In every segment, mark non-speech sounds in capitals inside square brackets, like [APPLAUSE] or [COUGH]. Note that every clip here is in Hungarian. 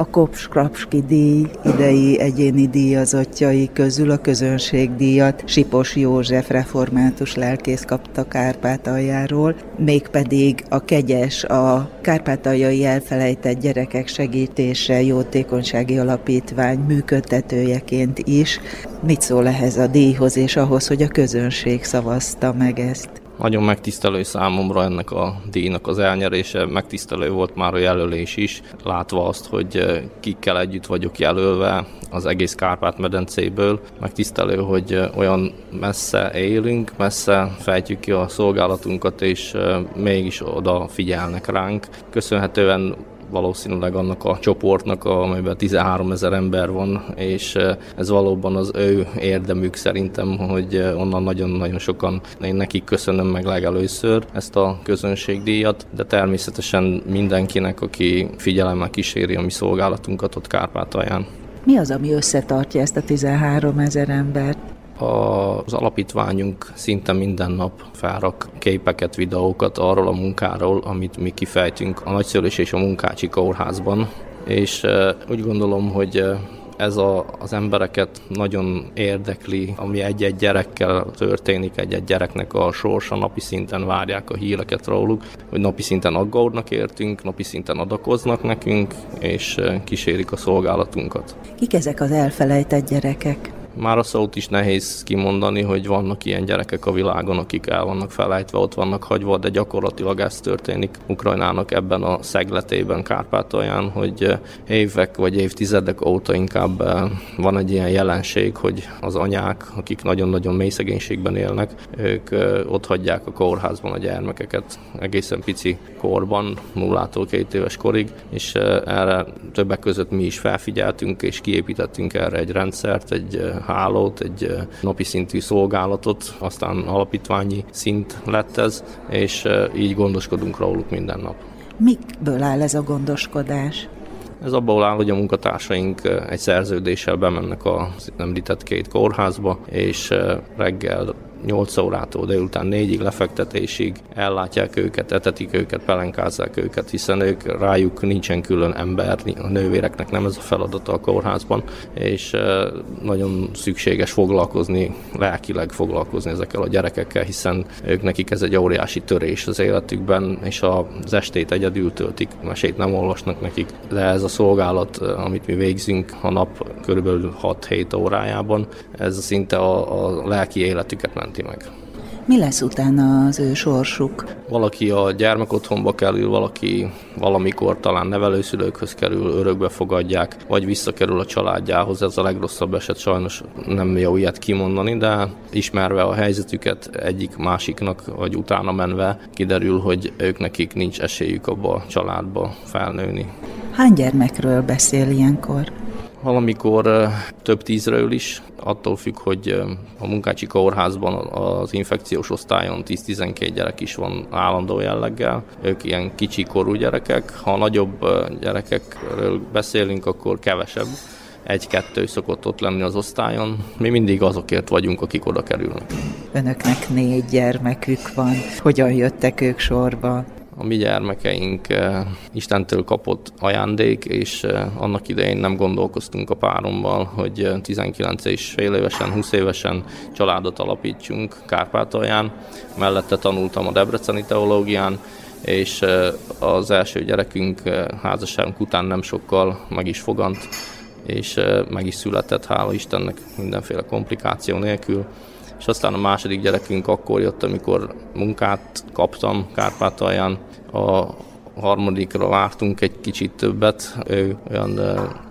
A Kops Krapski díj idei egyéni díjazottjai közül a közönségdíjat Sipos József református lelkész kapta Kárpátaljáról, mégpedig a kegyes, a kárpátaljai elfelejtett gyerekek segítése jótékonysági alapítvány működtetőjeként is. Mit szól ehhez a díjhoz és ahhoz, hogy a közönség szavazta meg ezt? Nagyon megtisztelő számomra ennek a díjnak az elnyerése, megtisztelő volt már a jelölés is, látva azt, hogy eh, kikkel együtt vagyok jelölve az egész Kárpát-medencéből. Megtisztelő, hogy eh, olyan messze élünk, messze fejtjük ki a szolgálatunkat, és eh, mégis oda figyelnek ránk. Köszönhetően valószínűleg annak a csoportnak, amelyben 13 ezer ember van, és ez valóban az ő érdemük szerintem, hogy onnan nagyon-nagyon sokan, én nekik köszönöm meg legelőször ezt a közönségdíjat, de természetesen mindenkinek, aki figyelemmel kíséri a mi szolgálatunkat ott Kárpátalján. Mi az, ami összetartja ezt a 13 ezer embert? Az alapítványunk szinte minden nap felrak képeket, videókat arról a munkáról, amit mi kifejtünk a nagyszülés és a munkácsi kórházban, és úgy gondolom, hogy ez a, az embereket nagyon érdekli, ami egy-egy gyerekkel történik, egy-egy gyereknek a sorsa, napi szinten várják a híreket róluk, hogy napi szinten aggódnak értünk, napi szinten adakoznak nekünk, és kísérik a szolgálatunkat. Kik ezek az elfelejtett gyerekek? Már a szót is nehéz kimondani, hogy vannak ilyen gyerekek a világon, akik el vannak felejtve, ott vannak hagyva, de gyakorlatilag ez történik Ukrajnának ebben a szegletében, Kárpátalján, hogy évek vagy évtizedek óta inkább eh, van egy ilyen jelenség, hogy az anyák, akik nagyon-nagyon mély szegénységben élnek, ők eh, ott hagyják a kórházban a gyermekeket. Egészen pici korban, nullától két éves korig, és eh, erre többek között mi is felfigyeltünk, és kiépítettünk erre egy rendszert, egy hálót, egy napi szintű szolgálatot, aztán alapítványi szint lett ez, és így gondoskodunk róluk minden nap. Mikből áll ez a gondoskodás? Ez abból áll, hogy a munkatársaink egy szerződéssel bemennek a említett két kórházba, és reggel 8 órától délután 4-ig lefektetésig ellátják őket, etetik őket, pelenkázzák őket, hiszen ők rájuk nincsen külön ember, a nővéreknek nem ez a feladata a kórházban, és nagyon szükséges foglalkozni, lelkileg foglalkozni ezekkel a gyerekekkel, hiszen ők nekik ez egy óriási törés az életükben, és az estét egyedül töltik, mesét nem olvasnak nekik, de ez a szolgálat, amit mi végzünk a nap körülbelül 6-7 órájában, ez szinte a, a lelki életüket ment menti meg. Mi lesz utána az ő sorsuk? Valaki a gyermekotthonba kerül, valaki valamikor talán nevelőszülőkhöz kerül, örökbe fogadják, vagy visszakerül a családjához. Ez a legrosszabb eset, sajnos nem jó ilyet kimondani, de ismerve a helyzetüket egyik másiknak, vagy utána menve kiderül, hogy ők nekik nincs esélyük abba a családba felnőni. Hány gyermekről beszél ilyenkor? Valamikor több tízről is, attól függ, hogy a munkácsi kórházban az infekciós osztályon 10-12 gyerek is van állandó jelleggel. Ők ilyen kicsi korú gyerekek. Ha nagyobb gyerekekről beszélünk, akkor kevesebb egy-kettő szokott ott lenni az osztályon. Mi mindig azokért vagyunk, akik oda kerülnek. Önöknek négy gyermekük van. Hogyan jöttek ők sorba? A mi gyermekeink eh, Istentől kapott ajándék, és eh, annak idején nem gondolkoztunk a párommal, hogy 19 eh, és fél évesen, 20 évesen családot alapítsunk Kárpátalján. Mellette tanultam a Debreceni teológián, és az első gyerekünk házasságunk után nem sokkal meg is fogant, és meg is született, hála Istennek mindenféle komplikáció nélkül és aztán a második gyerekünk akkor jött, amikor munkát kaptam Kárpátalján, a harmadikra vártunk egy kicsit többet, ő olyan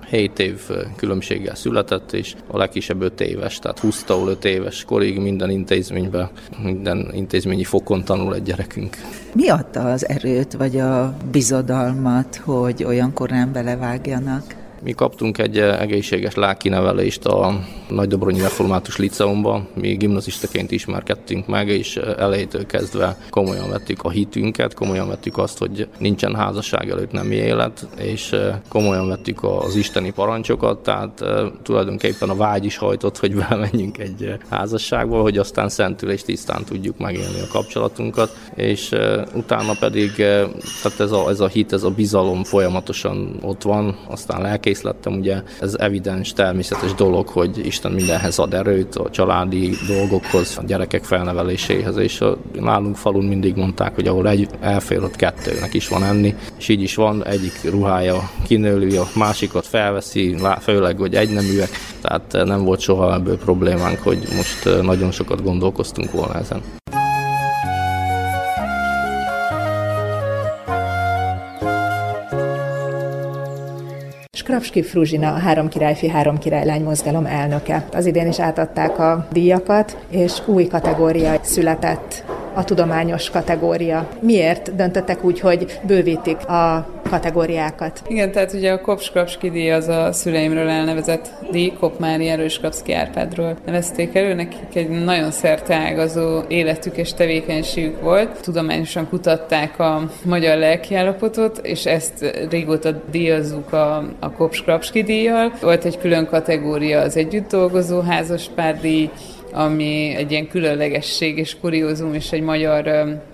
7 év különbséggel született, és a legkisebb 5 éves, tehát 20-tól 5 éves korig minden intézményben, minden intézményi fokon tanul egy gyerekünk. Mi adta az erőt, vagy a bizodalmat, hogy olyan korán belevágjanak? Mi kaptunk egy egészséges lelkinevelést a Nagydobronyi Református Liceumban. Mi gimnazistaként ismerkedtünk meg, és elejétől kezdve komolyan vettük a hitünket, komolyan vettük azt, hogy nincsen házasság előtt nem élet, és komolyan vettük az isteni parancsokat, tehát tulajdonképpen a vágy is hajtott, hogy [LAUGHS] belemenjünk egy házasságba, hogy aztán szentül és tisztán tudjuk megélni a kapcsolatunkat, és utána pedig tehát ez a, ez a hit, ez a bizalom folyamatosan ott van, aztán lelkészlettem, ugye ez evidens, természetes dolog, hogy Isten mindenhez ad erőt, a családi dolgokhoz, a gyerekek felneveléséhez, és a, nálunk falun mindig mondták, hogy ahol egy elfér, ott kettőnek is van enni, és így is van, egyik ruhája kinőli, a másikat felveszi, főleg, hogy egyneműek, tehát nem volt soha ebből problémánk, hogy most nagyon sokat gondolkoztunk volna ezen. Krapski Fruzsina, a Három királyfi, Három királylány mozgalom elnöke. Az idén is átadták a díjakat, és új kategória született a tudományos kategória. Miért döntöttek úgy, hogy bővítik a kategóriákat? Igen, tehát ugye a Kopskrapski díj az a szüleimről elnevezett díj, Kopmári Erőskrapszki Árpádról nevezték elő. Nekik egy nagyon szerteágazó életük és tevékenységük volt. Tudományosan kutatták a magyar lelkiállapotot, és ezt régóta díjazzuk a, a Kopskrapski díjjal. Volt egy külön kategória az együtt dolgozó házaspárdíj, ami egy ilyen különlegesség és kuriózum, és egy magyar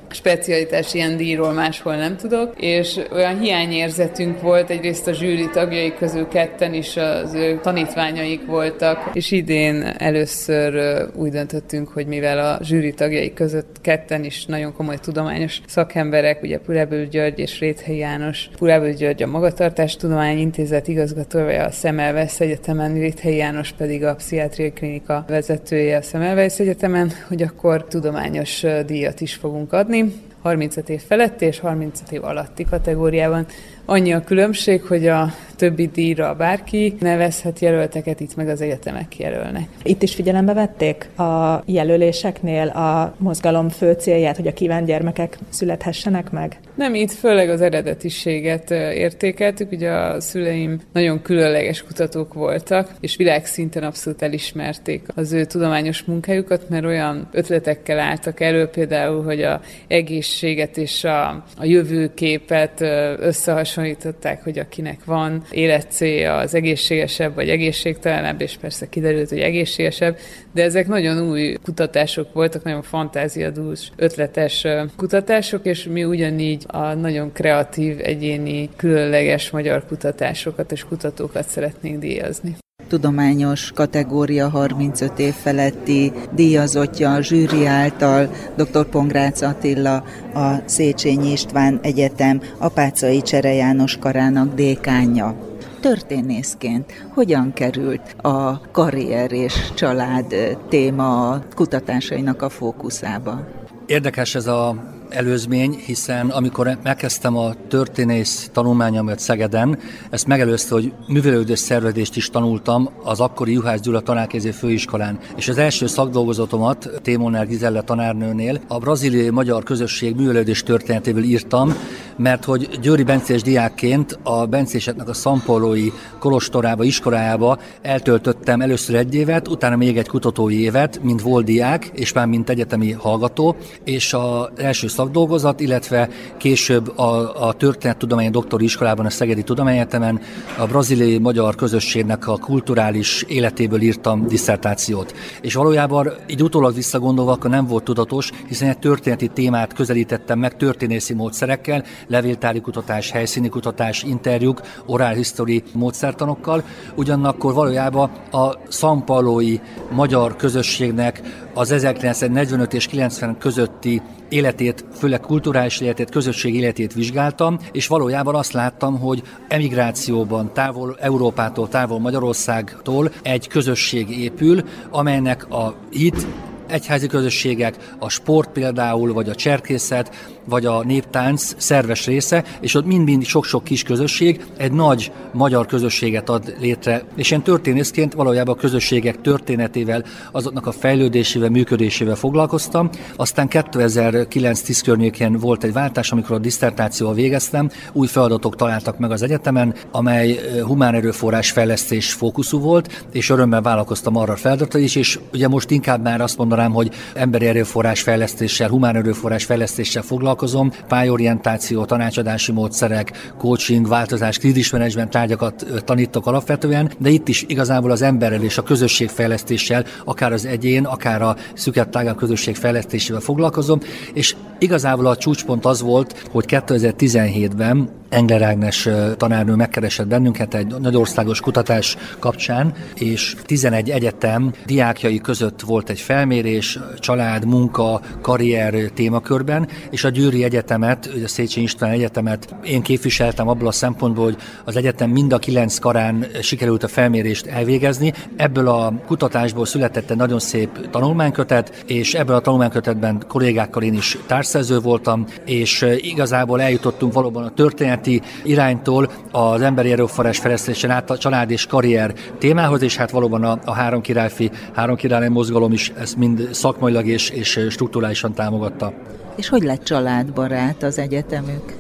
specialitás ilyen díjról máshol nem tudok, és olyan hiányérzetünk volt, egyrészt a zsűri tagjai közül ketten is az ő tanítványaik voltak, és idén először úgy döntöttünk, hogy mivel a zsűri tagjai között ketten is nagyon komoly tudományos szakemberek, ugye Purábül György és Réthely János, Purábül György a Magatartás Tudomány Intézet igazgatója a Szemelvesz Egyetemen, Réthely János pedig a Pszichiátriai Klinika vezetője a Szemelvesz Egyetemen, hogy akkor tudományos díjat is fogunk adni, 35 év feletti és 35 év alatti kategóriában. Annyi a különbség, hogy a többi díjra bárki nevezhet jelölteket, itt meg az egyetemek jelölnek. Itt is figyelembe vették a jelöléseknél a mozgalom fő célját, hogy a kívánt gyermekek születhessenek meg? Nem, itt főleg az eredetiséget értékeltük. Ugye a szüleim nagyon különleges kutatók voltak, és világszinten abszolút elismerték az ő tudományos munkájukat, mert olyan ötletekkel álltak elő, például, hogy a egészséget és a, a jövőképet összehasonlították, hogy akinek van életcélja az egészségesebb vagy egészségtelenebb, és persze kiderült, hogy egészségesebb, de ezek nagyon új kutatások voltak, nagyon fantáziadús, ötletes kutatások, és mi ugyanígy a nagyon kreatív, egyéni, különleges magyar kutatásokat és kutatókat szeretnénk díjazni tudományos kategória 35 év feletti díjazottja a zsűri által, dr. Pongrác Attila, a Széchenyi István Egyetem Apácai Csere János karának dékánja történészként hogyan került a karrier és család téma kutatásainak a fókuszába? Érdekes ez a előzmény, hiszen amikor megkezdtem a történész tanulmányomat Szegeden, ezt megelőzte, hogy művelődés szervezést is tanultam az akkori Juhász Gyula tanárkézé főiskolán. És az első szakdolgozatomat Témonár Gizelle tanárnőnél a braziliai magyar közösség művelődés történetéből írtam, mert hogy Győri Bencés diákként a Bencéseknek a Szampolói Kolostorába, iskolájába eltöltöttem először egy évet, utána még egy kutatói évet, mint volt diák, és már mint egyetemi hallgató, és az első szakdolgozat, illetve később a, a Történettudományi Doktori Iskolában, a Szegedi Tudományegyetemen a braziliai magyar közösségnek a kulturális életéből írtam diszertációt. És valójában így utólag visszagondolva, akkor nem volt tudatos, hiszen egy történeti témát közelítettem meg történészi módszerekkel, levéltári kutatás, helyszíni kutatás, interjúk, oral history módszertanokkal, ugyanakkor valójában a szampalói magyar közösségnek az 1945 és 90 közötti életét, főleg kulturális életét, közösség életét vizsgáltam, és valójában azt láttam, hogy emigrációban, távol Európától, távol Magyarországtól egy közösség épül, amelynek a hit, egyházi közösségek, a sport például, vagy a cserkészet, vagy a néptánc szerves része, és ott mind-mind sok-sok kis közösség egy nagy magyar közösséget ad létre. És én történészként valójában a közösségek történetével, azoknak a fejlődésével, működésével foglalkoztam. Aztán 2009-10 környékén volt egy váltás, amikor a diszertációval végeztem, új feladatok találtak meg az egyetemen, amely humán erőforrás fejlesztés fókuszú volt, és örömmel vállalkoztam arra a feladatra is, és ugye most inkább már azt mondanám, hogy emberi erőforrás fejlesztéssel, humán erőforrás fejlesztéssel foglalkozom, pályorientáció, tanácsadási módszerek, coaching, változás, krízismenedzsment tárgyakat tanítok alapvetően, de itt is igazából az emberrel és a közösség fejlesztéssel, akár az egyén, akár a szüket tágabb közösség fejlesztésével foglalkozom, és igazából a csúcspont az volt, hogy 2017-ben Engler Ágnes tanárnő megkeresett bennünket egy nagyországos kutatás kapcsán, és 11 egyetem diákjai között volt egy felmérés, család, munka, karrier témakörben, és a Győri Egyetemet, a Széchenyi István Egyetemet én képviseltem abból a szempontból, hogy az egyetem mind a kilenc karán sikerült a felmérést elvégezni. Ebből a kutatásból született egy nagyon szép tanulmánykötet, és ebből a tanulmánykötetben kollégákkal én is társszerző voltam, és igazából eljutottunk valóban a történet történeti iránytól az emberi erőforrás fejlesztésen át a család és karrier témához, és hát valóban a, a három királyfi, három király mozgalom is ezt mind szakmailag és, és struktúrálisan támogatta. És hogy lett családbarát az egyetemük?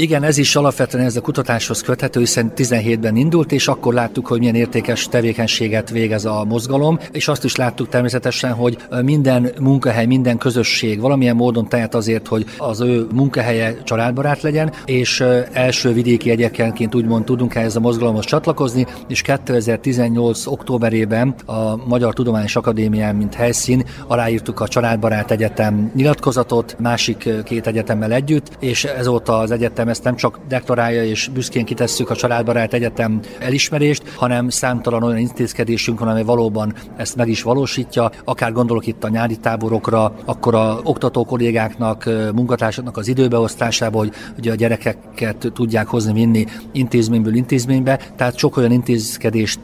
Igen, ez is alapvetően ez a kutatáshoz köthető, hiszen 17-ben indult, és akkor láttuk, hogy milyen értékes tevékenységet végez a mozgalom, és azt is láttuk természetesen, hogy minden munkahely, minden közösség valamilyen módon tehet azért, hogy az ő munkahelye családbarát legyen, és első vidéki egyekenként úgymond tudunk ehhez a mozgalomhoz csatlakozni, és 2018. októberében a Magyar Tudományos Akadémián, mint helyszín, aláírtuk a Családbarát Egyetem nyilatkozatot, másik két egyetemmel együtt, és ezóta az egyetem ezt nem csak deklarálja és büszkén kitesszük a Családbarát Egyetem elismerést, hanem számtalan olyan intézkedésünk van, amely valóban ezt meg is valósítja. Akár gondolok itt a nyári táborokra, akkor a oktató kollégáknak, munkatársaknak az időbeosztásába, hogy ugye a gyerekeket tudják hozni, vinni intézményből intézménybe. Tehát sok olyan intézkedést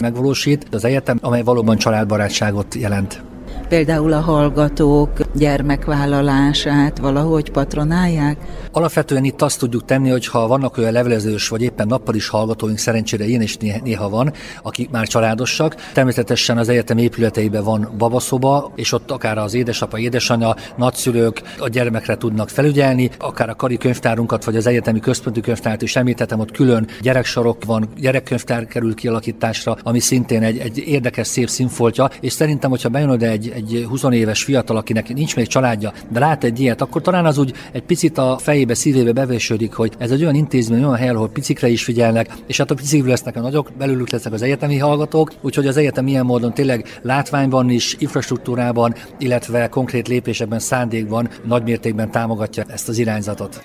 megvalósít az egyetem, amely valóban családbarátságot jelent például a hallgatók gyermekvállalását valahogy patronálják? Alapvetően itt azt tudjuk tenni, hogy ha vannak olyan levelezős vagy éppen nappal is hallgatóink, szerencsére ilyen is néha van, akik már családosak. Természetesen az egyetem épületeiben van babaszoba, és ott akár az édesapa, édesanyja, nagyszülők a gyermekre tudnak felügyelni, akár a kari könyvtárunkat, vagy az egyetemi központi könyvtárt is említettem, ott külön gyereksarok van, gyerekkönyvtár kerül kialakításra, ami szintén egy, egy érdekes, szép színfoltja, és szerintem, hogyha bejön oda egy, egy 20 éves fiatal, akinek nincs még családja, de lát egy ilyet, akkor talán az úgy egy picit a fejébe, szívébe bevésődik, hogy ez egy olyan intézmény, olyan hely, ahol picikre is figyelnek, és hát a picikről lesznek a nagyok, belőlük lesznek az egyetemi hallgatók, úgyhogy az egyetem ilyen módon tényleg látványban is, infrastruktúrában, illetve konkrét lépésekben, szándékban nagymértékben támogatja ezt az irányzatot.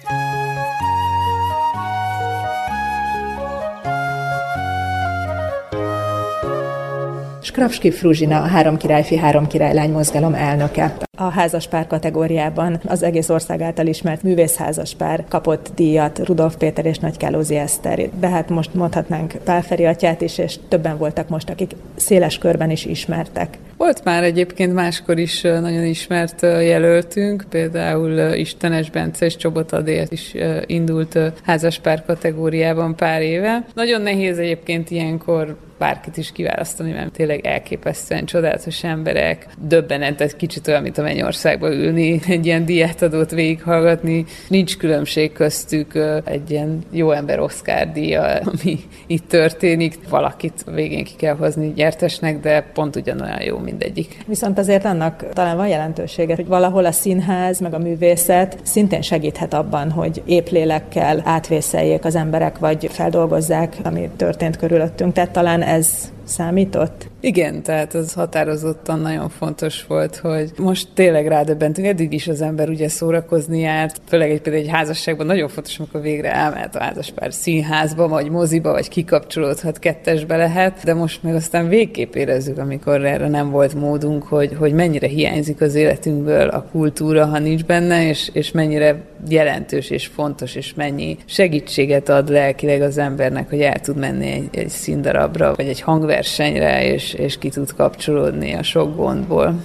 Krapski Fruzsina, a Három királyfi, Három királylány mozgalom elnöke. A házaspár kategóriában az egész ország által ismert művészházaspár kapott díjat Rudolf Péter és Nagy Kálózi Eszter. De hát most mondhatnánk Pálferi atyát is, és többen voltak most, akik széles körben is ismertek. Volt már egyébként máskor is nagyon ismert jelöltünk, például Istenes Bence és Csobot Adél is indult házaspár kategóriában pár éve. Nagyon nehéz egyébként ilyenkor bárkit is kiválasztani, mert tényleg elképesztően csodálatos emberek. Döbbenet, kicsit olyan, mint a Mennyországba ülni, egy ilyen diátadót végighallgatni. Nincs különbség köztük egy ilyen jó ember Oscar díja, [LAUGHS] ami itt történik. Valakit végén ki kell hozni nyertesnek, de pont ugyanolyan jó mindegyik. Viszont azért annak talán van jelentősége, hogy valahol a színház meg a művészet szintén segíthet abban, hogy épp lélekkel átvészeljék az emberek, vagy feldolgozzák, ami történt körülöttünk. Tehát talán ez számított? Igen, tehát az határozottan nagyon fontos volt, hogy most tényleg rádöbbentünk, eddig is az ember ugye szórakozni járt, főleg egy például egy házasságban nagyon fontos, amikor végre elmehet a házaspár színházba, vagy moziba, vagy kikapcsolódhat, kettesbe lehet, de most meg aztán végképp érezzük, amikor erre nem volt módunk, hogy, hogy mennyire hiányzik az életünkből a kultúra, ha nincs benne, és, és mennyire jelentős és fontos, és mennyi segítséget ad lelkileg az embernek, hogy el tud menni egy, egy színdarabra, vagy egy hangver versenyre, és, és ki tud kapcsolódni a sok gondból.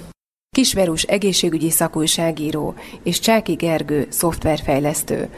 Kisverus egészségügyi szakújságíró és Csáki Gergő szoftverfejlesztő.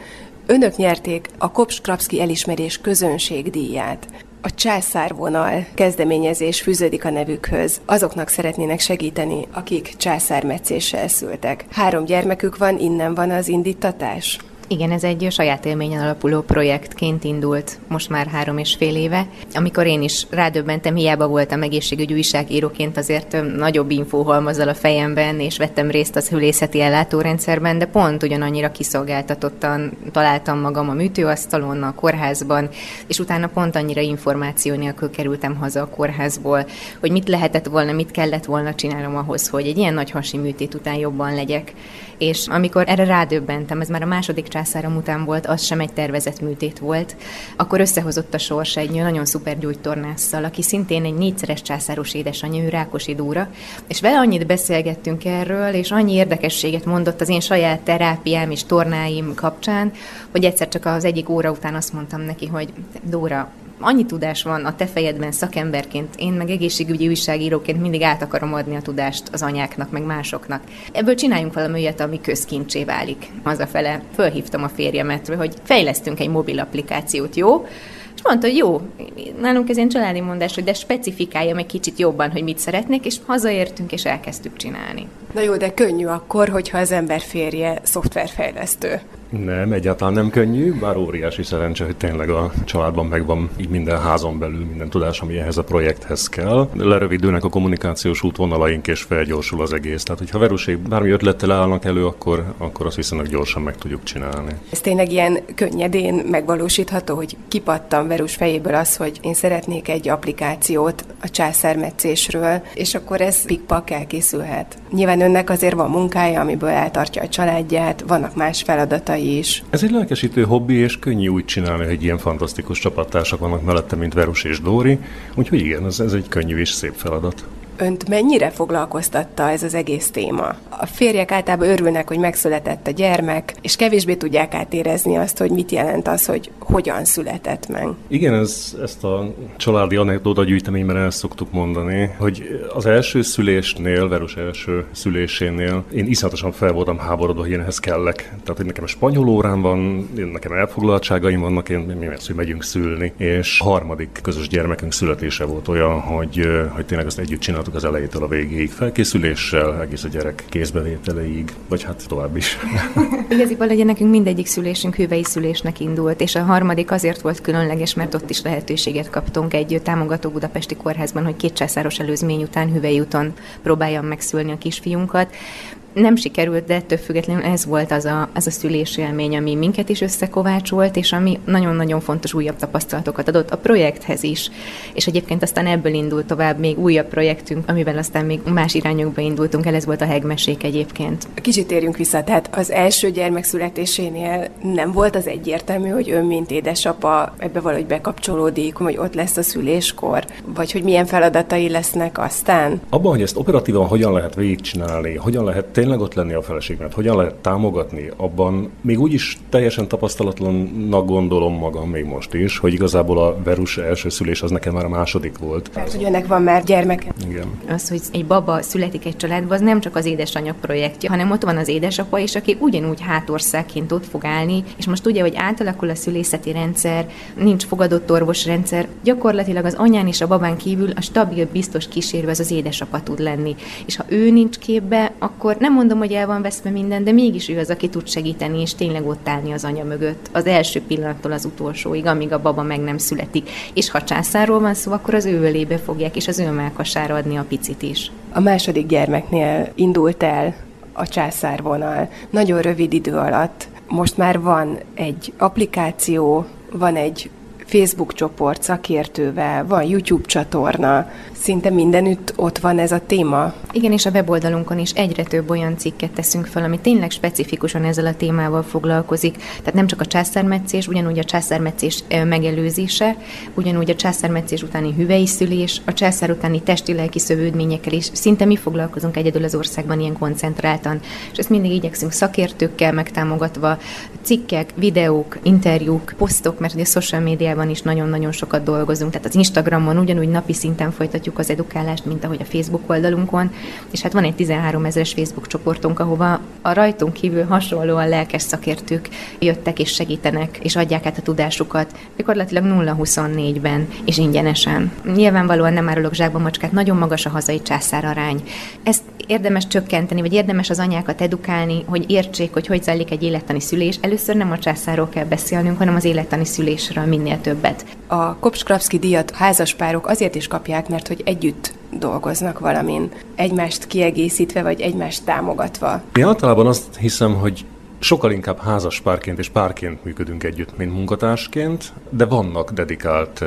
Önök nyerték a Kops Krapszki elismerés közönségdíját. A császárvonal kezdeményezés fűződik a nevükhöz. Azoknak szeretnének segíteni, akik császármetszéssel szültek. Három gyermekük van, innen van az indítatás? Igen, ez egy saját élményen alapuló projektként indult most már három és fél éve. Amikor én is rádöbbentem, hiába voltam egészségügyi újságíróként, azért nagyobb infóhalmazzal a fejemben, és vettem részt az hülészeti ellátórendszerben, de pont ugyanannyira kiszolgáltatottan találtam magam a műtőasztalon, a kórházban, és utána pont annyira információ nélkül kerültem haza a kórházból, hogy mit lehetett volna, mit kellett volna csinálnom ahhoz, hogy egy ilyen nagy hasi műtét után jobban legyek. És amikor erre rádöbbentem, ez már a második császárom után volt, az sem egy tervezett műtét volt, akkor összehozott a sors egy nagyon szuper gyógytornásszal, aki szintén egy négyszeres császáros édesanyja, ő Rákosi Dóra, és vele annyit beszélgettünk erről, és annyi érdekességet mondott az én saját terápiám és tornáim kapcsán, hogy egyszer csak az egyik óra után azt mondtam neki, hogy Dóra, annyi tudás van a te fejedben szakemberként, én meg egészségügyi újságíróként mindig át akarom adni a tudást az anyáknak, meg másoknak. Ebből csináljunk valami olyat, ami közkincsé válik. Hazafele fölhívtam a férjemet, hogy fejlesztünk egy mobil applikációt, jó? És mondta, hogy jó, nálunk ez ilyen családi mondás, hogy de specifikálja meg kicsit jobban, hogy mit szeretnék, és hazaértünk, és elkezdtük csinálni. Na jó, de könnyű akkor, hogyha az ember férje szoftverfejlesztő. Nem, egyáltalán nem könnyű, bár óriási szerencse, hogy tényleg a családban megvan így minden házon belül minden tudás, ami ehhez a projekthez kell. Lerövidülnek a kommunikációs útvonalaink, és felgyorsul az egész. Tehát, hogyha Verusék bármi ötlettel állnak elő, akkor, akkor azt viszonylag gyorsan meg tudjuk csinálni. Ez tényleg ilyen könnyedén megvalósítható, hogy kipattam Verus fejéből az, hogy én szeretnék egy applikációt a császármetszésről, és akkor ez pikpak elkészülhet. Nyilván önnek azért van munkája, amiből eltartja a családját, vannak más feladatai is. Ez egy lelkesítő hobbi, és könnyű úgy csinálni, hogy ilyen fantasztikus csapattársak vannak mellette, mint Verus és Dóri. Úgyhogy igen, ez, ez egy könnyű és szép feladat. Önt mennyire foglalkoztatta ez az egész téma? A férjek általában örülnek, hogy megszületett a gyermek, és kevésbé tudják átérezni azt, hogy mit jelent az, hogy hogyan született meg. Igen, ez, ezt a családi anekdóta gyűjteményben el szoktuk mondani, hogy az első szülésnél, Verus első szülésénél én iszonyatosan fel voltam háborodva, hogy én ehhez kellek. Tehát, hogy nekem spanyol órám van, én nekem elfoglaltságaim vannak, én mi lesz, hogy megyünk szülni. És harmadik közös gyermekünk születése volt olyan, hogy, hogy tényleg azt együtt csináltuk csináltuk az elejétől a végéig, felkészüléssel, egész a gyerek kézbevételeig, vagy hát tovább is. [LAUGHS] Igaziból legyen nekünk mindegyik szülésünk hüvei szülésnek indult, és a harmadik azért volt különleges, mert ott is lehetőséget kaptunk egy támogató budapesti kórházban, hogy két császáros előzmény után hüvei úton próbáljam megszülni a kisfiunkat nem sikerült, de ettől függetlenül ez volt az a, az a szülési élmény, ami minket is összekovácsolt, és ami nagyon-nagyon fontos újabb tapasztalatokat adott a projekthez is. És egyébként aztán ebből indult tovább még újabb projektünk, amivel aztán még más irányokba indultunk el, ez volt a hegmesék egyébként. Kicsit térjünk vissza, tehát az első gyermek születésénél nem volt az egyértelmű, hogy ön, mint édesapa ebbe valahogy bekapcsolódik, hogy ott lesz a szüléskor, vagy hogy milyen feladatai lesznek aztán? Abban, hogy ezt operatívan hogyan lehet végigcsinálni, hogyan lehet tényleg ott lenni a feleségnek, hogyan lehet támogatni, abban még úgyis teljesen tapasztalatlannak gondolom magam még most is, hogy igazából a Verus első szülés az nekem már a második volt. Tehát, hogy önnek van már gyermeke. Igen. Az, hogy egy baba születik egy családba, az nem csak az édesanyja projektje, hanem ott van az édesapa is, aki ugyanúgy hátországként ott fog állni, és most ugye, hogy átalakul a szülészeti rendszer, nincs fogadott orvosrendszer, gyakorlatilag az anyán és a babán kívül a stabil, biztos kísérő az az édesapa tud lenni. És ha ő nincs képbe, akkor nem mondom, hogy el van veszve minden, de mégis ő az, aki tud segíteni, és tényleg ott állni az anya mögött, az első pillanattól az utolsóig, amíg a baba meg nem születik. És ha császáról van szó, akkor az ő ölébe fogják, és az ő melkasára adni a picit is. A második gyermeknél indult el a császárvonal. Nagyon rövid idő alatt. Most már van egy applikáció, van egy Facebook csoport szakértővel, van YouTube csatorna, szinte mindenütt ott van ez a téma. Igen, és a weboldalunkon is egyre több olyan cikket teszünk fel, ami tényleg specifikusan ezzel a témával foglalkozik. Tehát nem csak a császármetszés, ugyanúgy a császármetszés megelőzése, ugyanúgy a császármetszés utáni hüvei szülés, a császár utáni testi-lelki szövődményekkel is. Szinte mi foglalkozunk egyedül az országban ilyen koncentráltan, és ezt mindig igyekszünk szakértőkkel megtámogatva, cikkek, videók, interjúk, posztok, mert a social médiában médiában is nagyon-nagyon sokat dolgozunk, tehát az Instagramon ugyanúgy napi szinten folytatjuk az edukálást, mint ahogy a Facebook oldalunkon, és hát van egy 13 ezeres Facebook csoportunk, ahova a rajtunk kívül hasonlóan lelkes szakértők jöttek és segítenek, és adják át a tudásukat, gyakorlatilag 0-24-ben és ingyenesen. Nyilvánvalóan nem árulok zsákba macskát, nagyon magas a hazai császár arány. Ezt érdemes csökkenteni, vagy érdemes az anyákat edukálni, hogy értsék, hogy hogy zajlik egy élettani szülés. Először nem a császáról kell beszélnünk, hanem az élettani szülésről minél többet. A Kopskrapszki díjat házaspárok azért is kapják, mert hogy együtt dolgoznak valamin, egymást kiegészítve, vagy egymást támogatva. Én általában azt hiszem, hogy sokkal inkább házas párként és párként működünk együtt, mint munkatársként, de vannak dedikált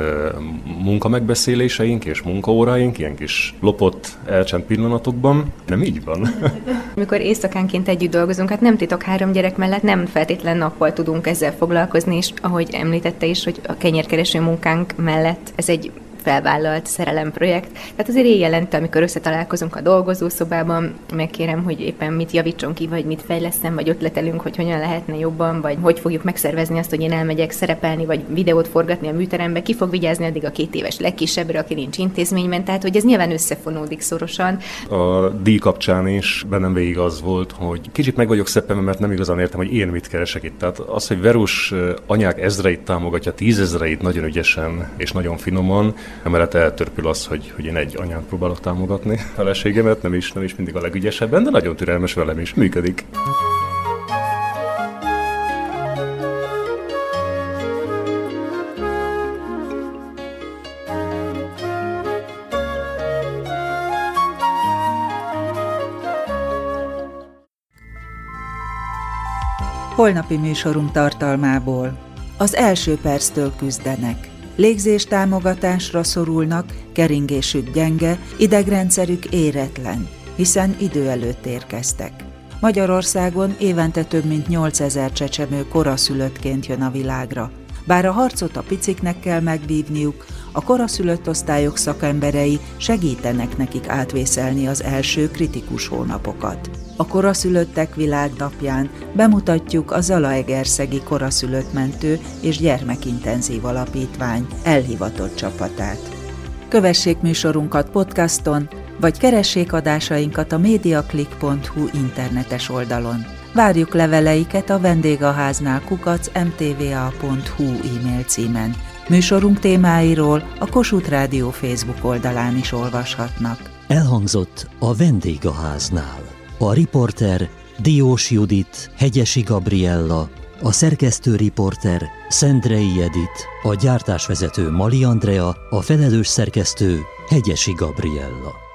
munkamegbeszéléseink és munkaóráink, ilyen kis lopott, elcsend pillanatokban. Nem így van. [LAUGHS] Amikor éjszakánként együtt dolgozunk, hát nem titok három gyerek mellett nem feltétlen nappal tudunk ezzel foglalkozni, és ahogy említette is, hogy a kenyérkereső munkánk mellett ez egy felvállalt szerelemprojekt. Tehát azért éjjelente, amikor összetalálkozunk a dolgozószobában, megkérem, hogy éppen mit javítson ki, vagy mit fejlesztem, vagy ötletelünk, hogy hogyan lehetne jobban, vagy hogy fogjuk megszervezni azt, hogy én elmegyek szerepelni, vagy videót forgatni a műterembe, ki fog vigyázni addig a két éves legkisebbre, aki nincs intézményben, tehát hogy ez nyilván összefonódik szorosan. A díj kapcsán is bennem végig az volt, hogy kicsit meg vagyok szeppenve, mert nem igazán értem, hogy én mit keresek itt. Tehát az, hogy Verus anyák ezreit támogatja, tízezreit nagyon ügyesen és nagyon finoman, Emellett eltörpül az, hogy, hogy én egy anyát próbálok támogatni feleségemet, nem is, nem is mindig a legügyesebben, de nagyon türelmes velem is, működik. Holnapi műsorunk tartalmából az első perctől küzdenek légzés támogatásra szorulnak, keringésük gyenge, idegrendszerük éretlen, hiszen idő előtt érkeztek. Magyarországon évente több mint 8000 csecsemő koraszülöttként jön a világra. Bár a harcot a piciknek kell megvívniuk, a koraszülött osztályok szakemberei segítenek nekik átvészelni az első kritikus hónapokat. A koraszülöttek világnapján bemutatjuk a Zalaegerszegi Koraszülött Mentő és Gyermekintenzív Alapítvány elhivatott csapatát. Kövessék műsorunkat podcaston, vagy keressék adásainkat a mediaclick.hu internetes oldalon. Várjuk leveleiket a vendégháznál kukac mtva.hu e-mail címen. Műsorunk témáiról a Kossuth Rádió Facebook oldalán is olvashatnak. Elhangzott a vendégháznál. A riporter Diós Judit, Hegyesi Gabriella, a szerkesztő riporter Szendrei Edit, a gyártásvezető Mali Andrea, a felelős szerkesztő Hegyesi Gabriella.